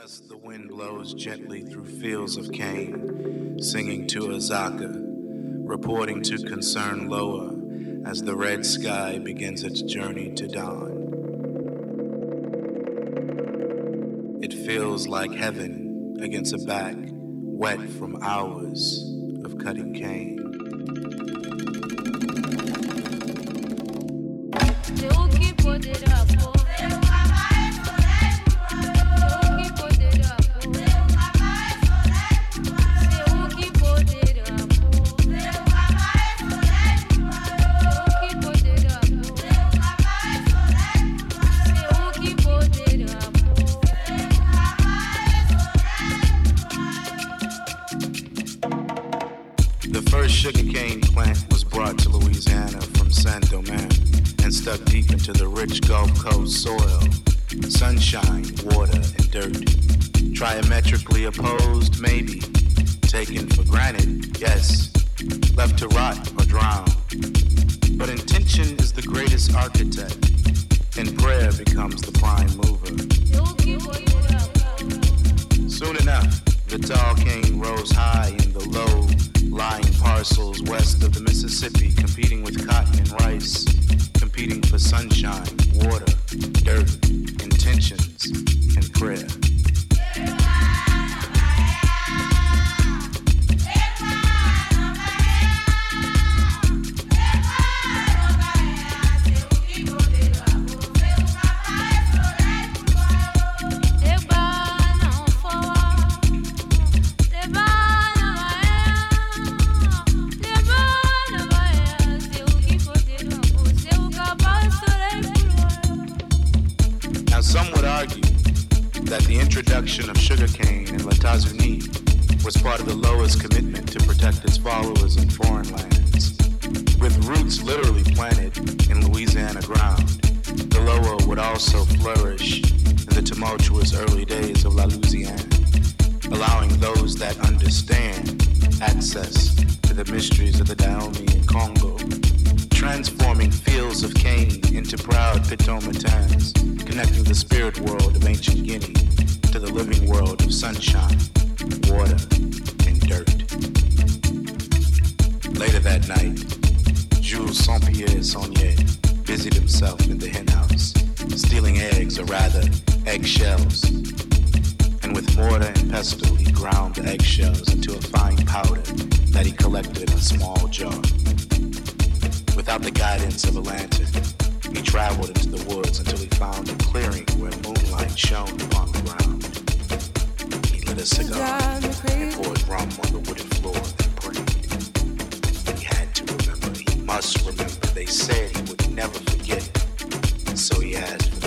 dusk, the wind blows gently through fields of cane, singing to Azaka, reporting to concern lower as the red sky begins its journey to dawn. It feels like heaven against a back wet from hours of cutting cane. Some would argue that the introduction of sugarcane in Latazuni was part of the Loa's commitment to protect its followers in foreign lands. With roots literally planted in Louisiana ground, the Loa would also flourish in the tumultuous early days of La Louisiane, allowing those that understand access to the mysteries of the Dahomey and Congo, transforming fields of cane into proud pitomatans, connecting the spirit world of ancient Guinea to the living world of sunshine, water, and dirt. Later that night, Jules Saint-Pierre Saunier busied himself in the henhouse, stealing eggs, or rather, eggshells. And with mortar and pestle, he ground the eggshells into a fine powder that he collected in a small jar. Without the guidance of a lantern, he traveled into the woods until he found a clearing where moonlight shone upon the ground. He lit a cigar and poured rum on the wooden floor and prayed. He had to remember, he must remember. They said he would never forget. So he asked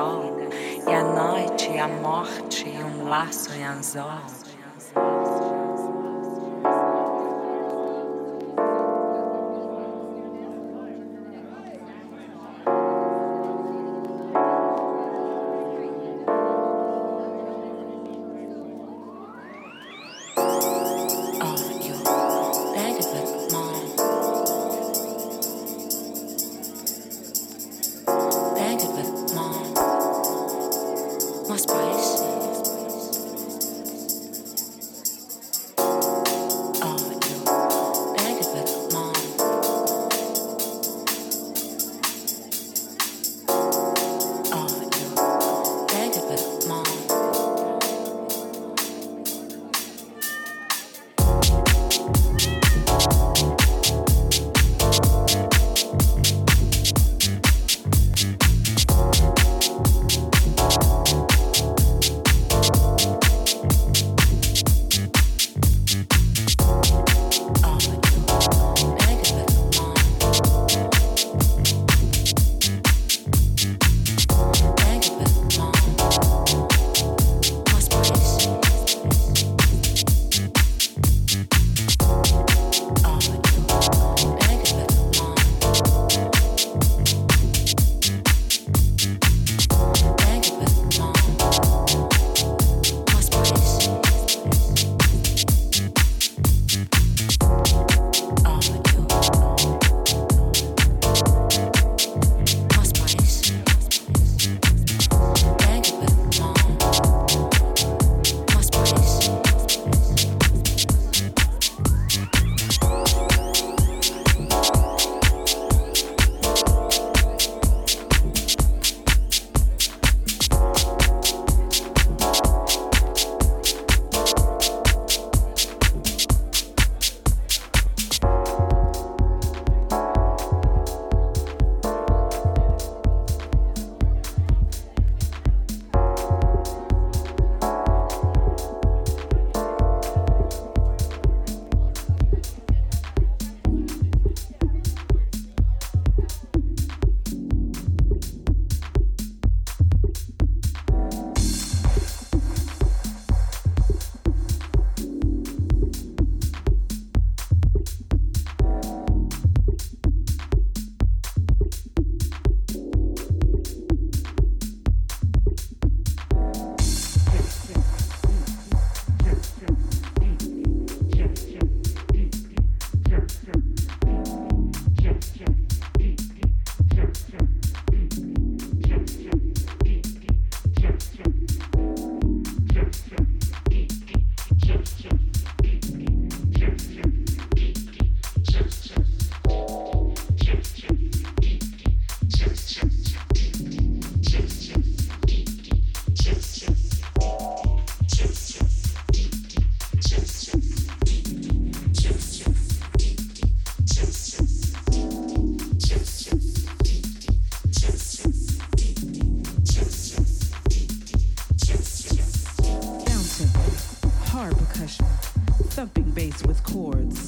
sol, e a noite a morte um laço em anzol.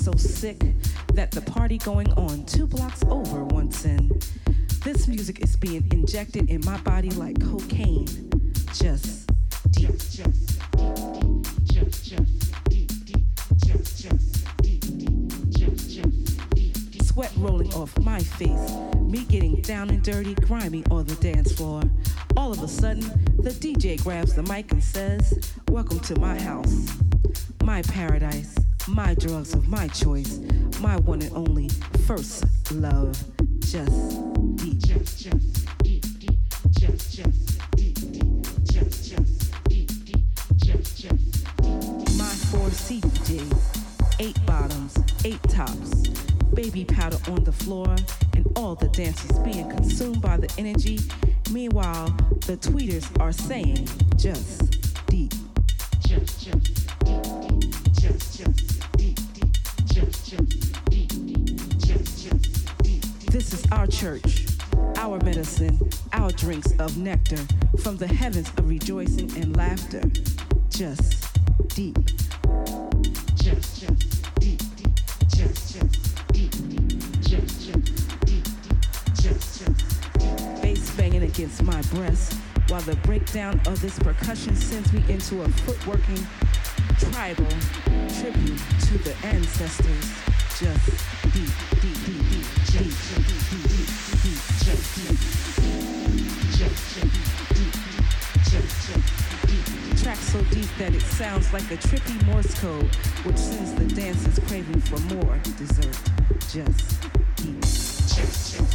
So sick that the party going on two blocks over once in. This music is being injected in my body like cocaine. Just deep. Sweat rolling off my face, me getting down and dirty, grimy on the dance floor. All of a sudden, the DJ grabs the mic and says, Welcome to my house, my paradise, my drugs of my choice, my one and only first love, just deep. My four CDJs, eight bottoms, eight tops, baby powder on the floor, and all the dancers being consumed by the energy. Meanwhile, the tweeters are saying just deep. This is our church, our medicine, our drinks of nectar from the heavens of rejoicing and laughter. Just deep chant chant deep chant chant deep chant chant deep. Bass banging against my breast while the breakdown of this percussion sends me into a footworking tribal tribute to the ancestors. Just deep, deep, deep, deep, deep, deep, deep, deep, deep, just deep. Track so deep that it sounds like a trippy Morse code, which sends the dancers craving for more dessert. Just deep.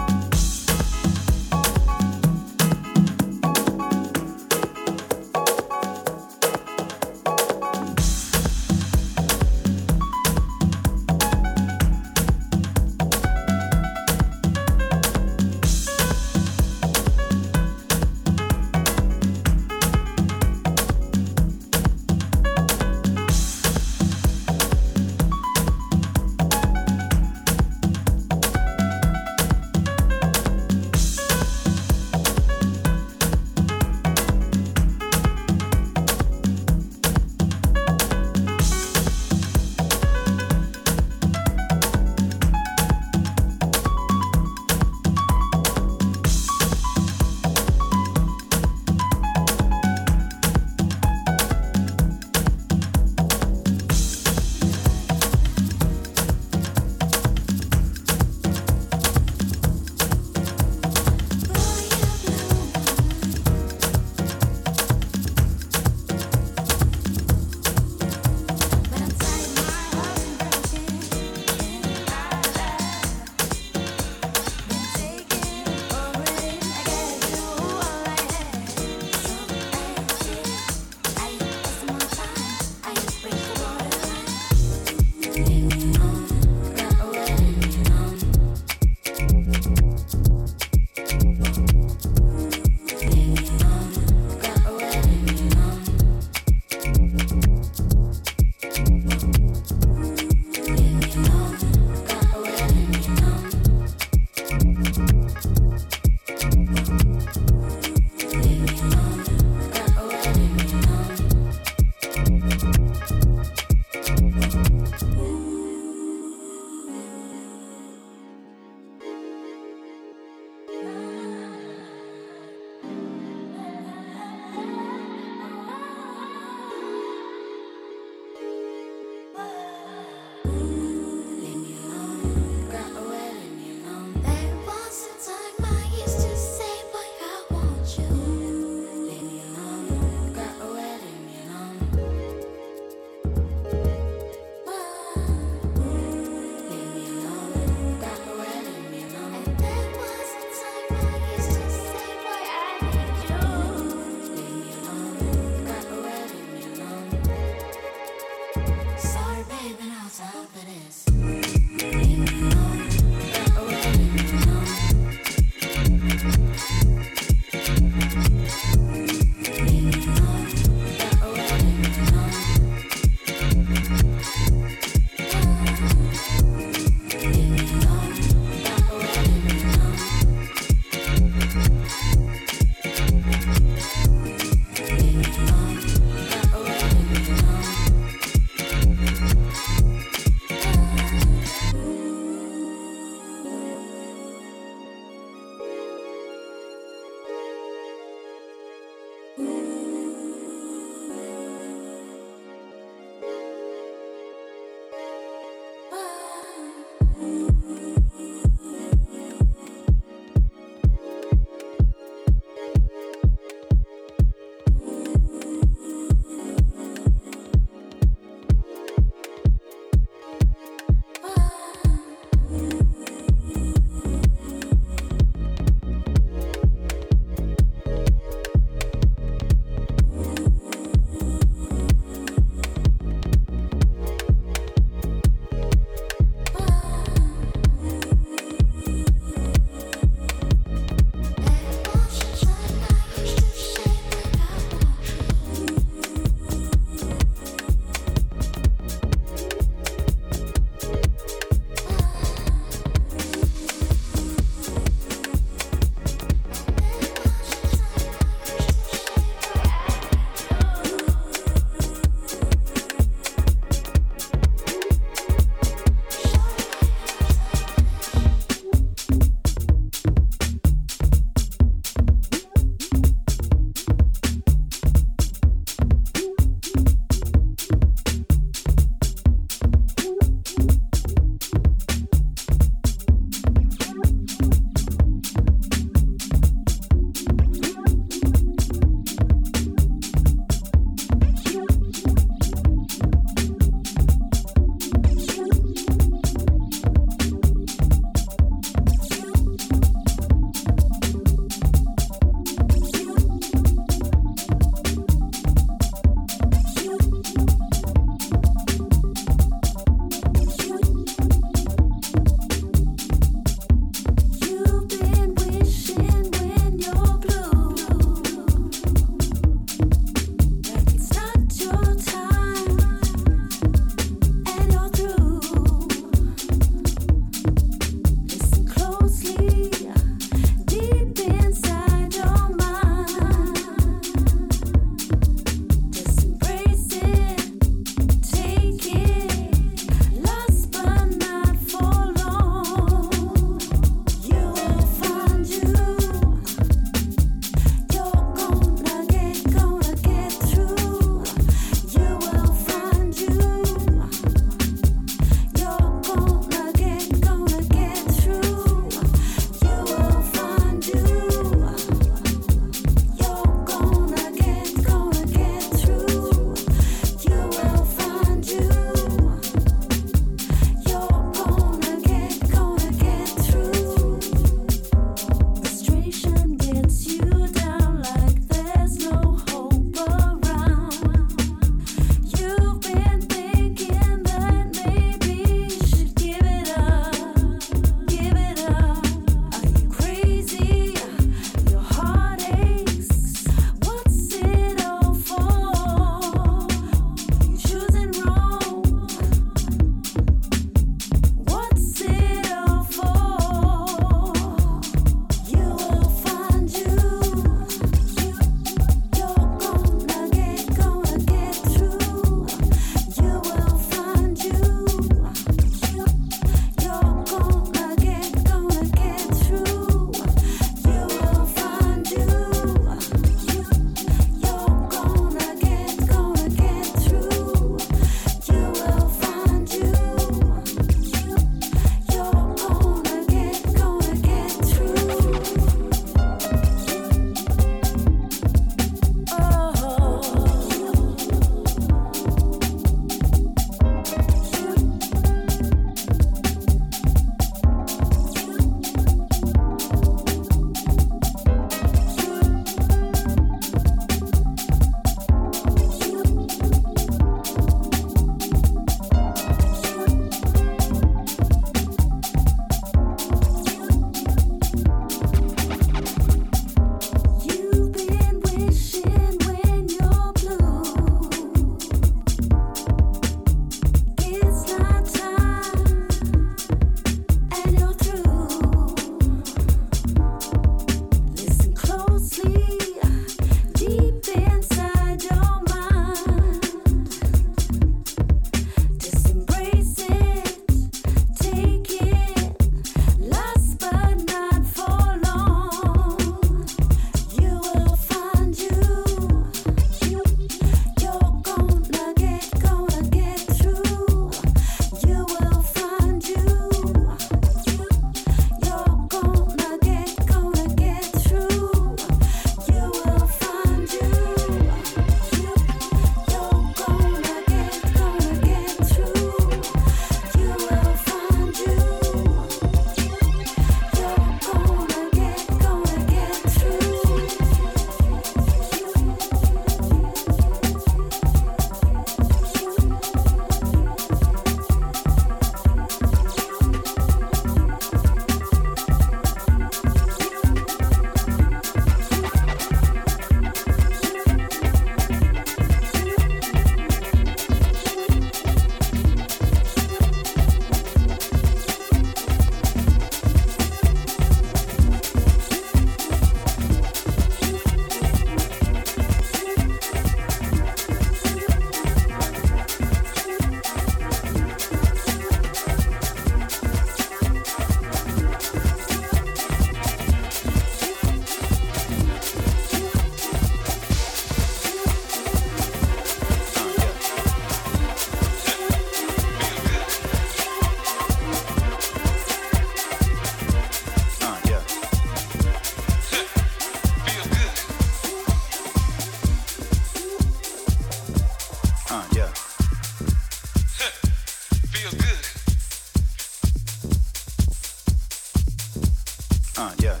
Uh, yeah.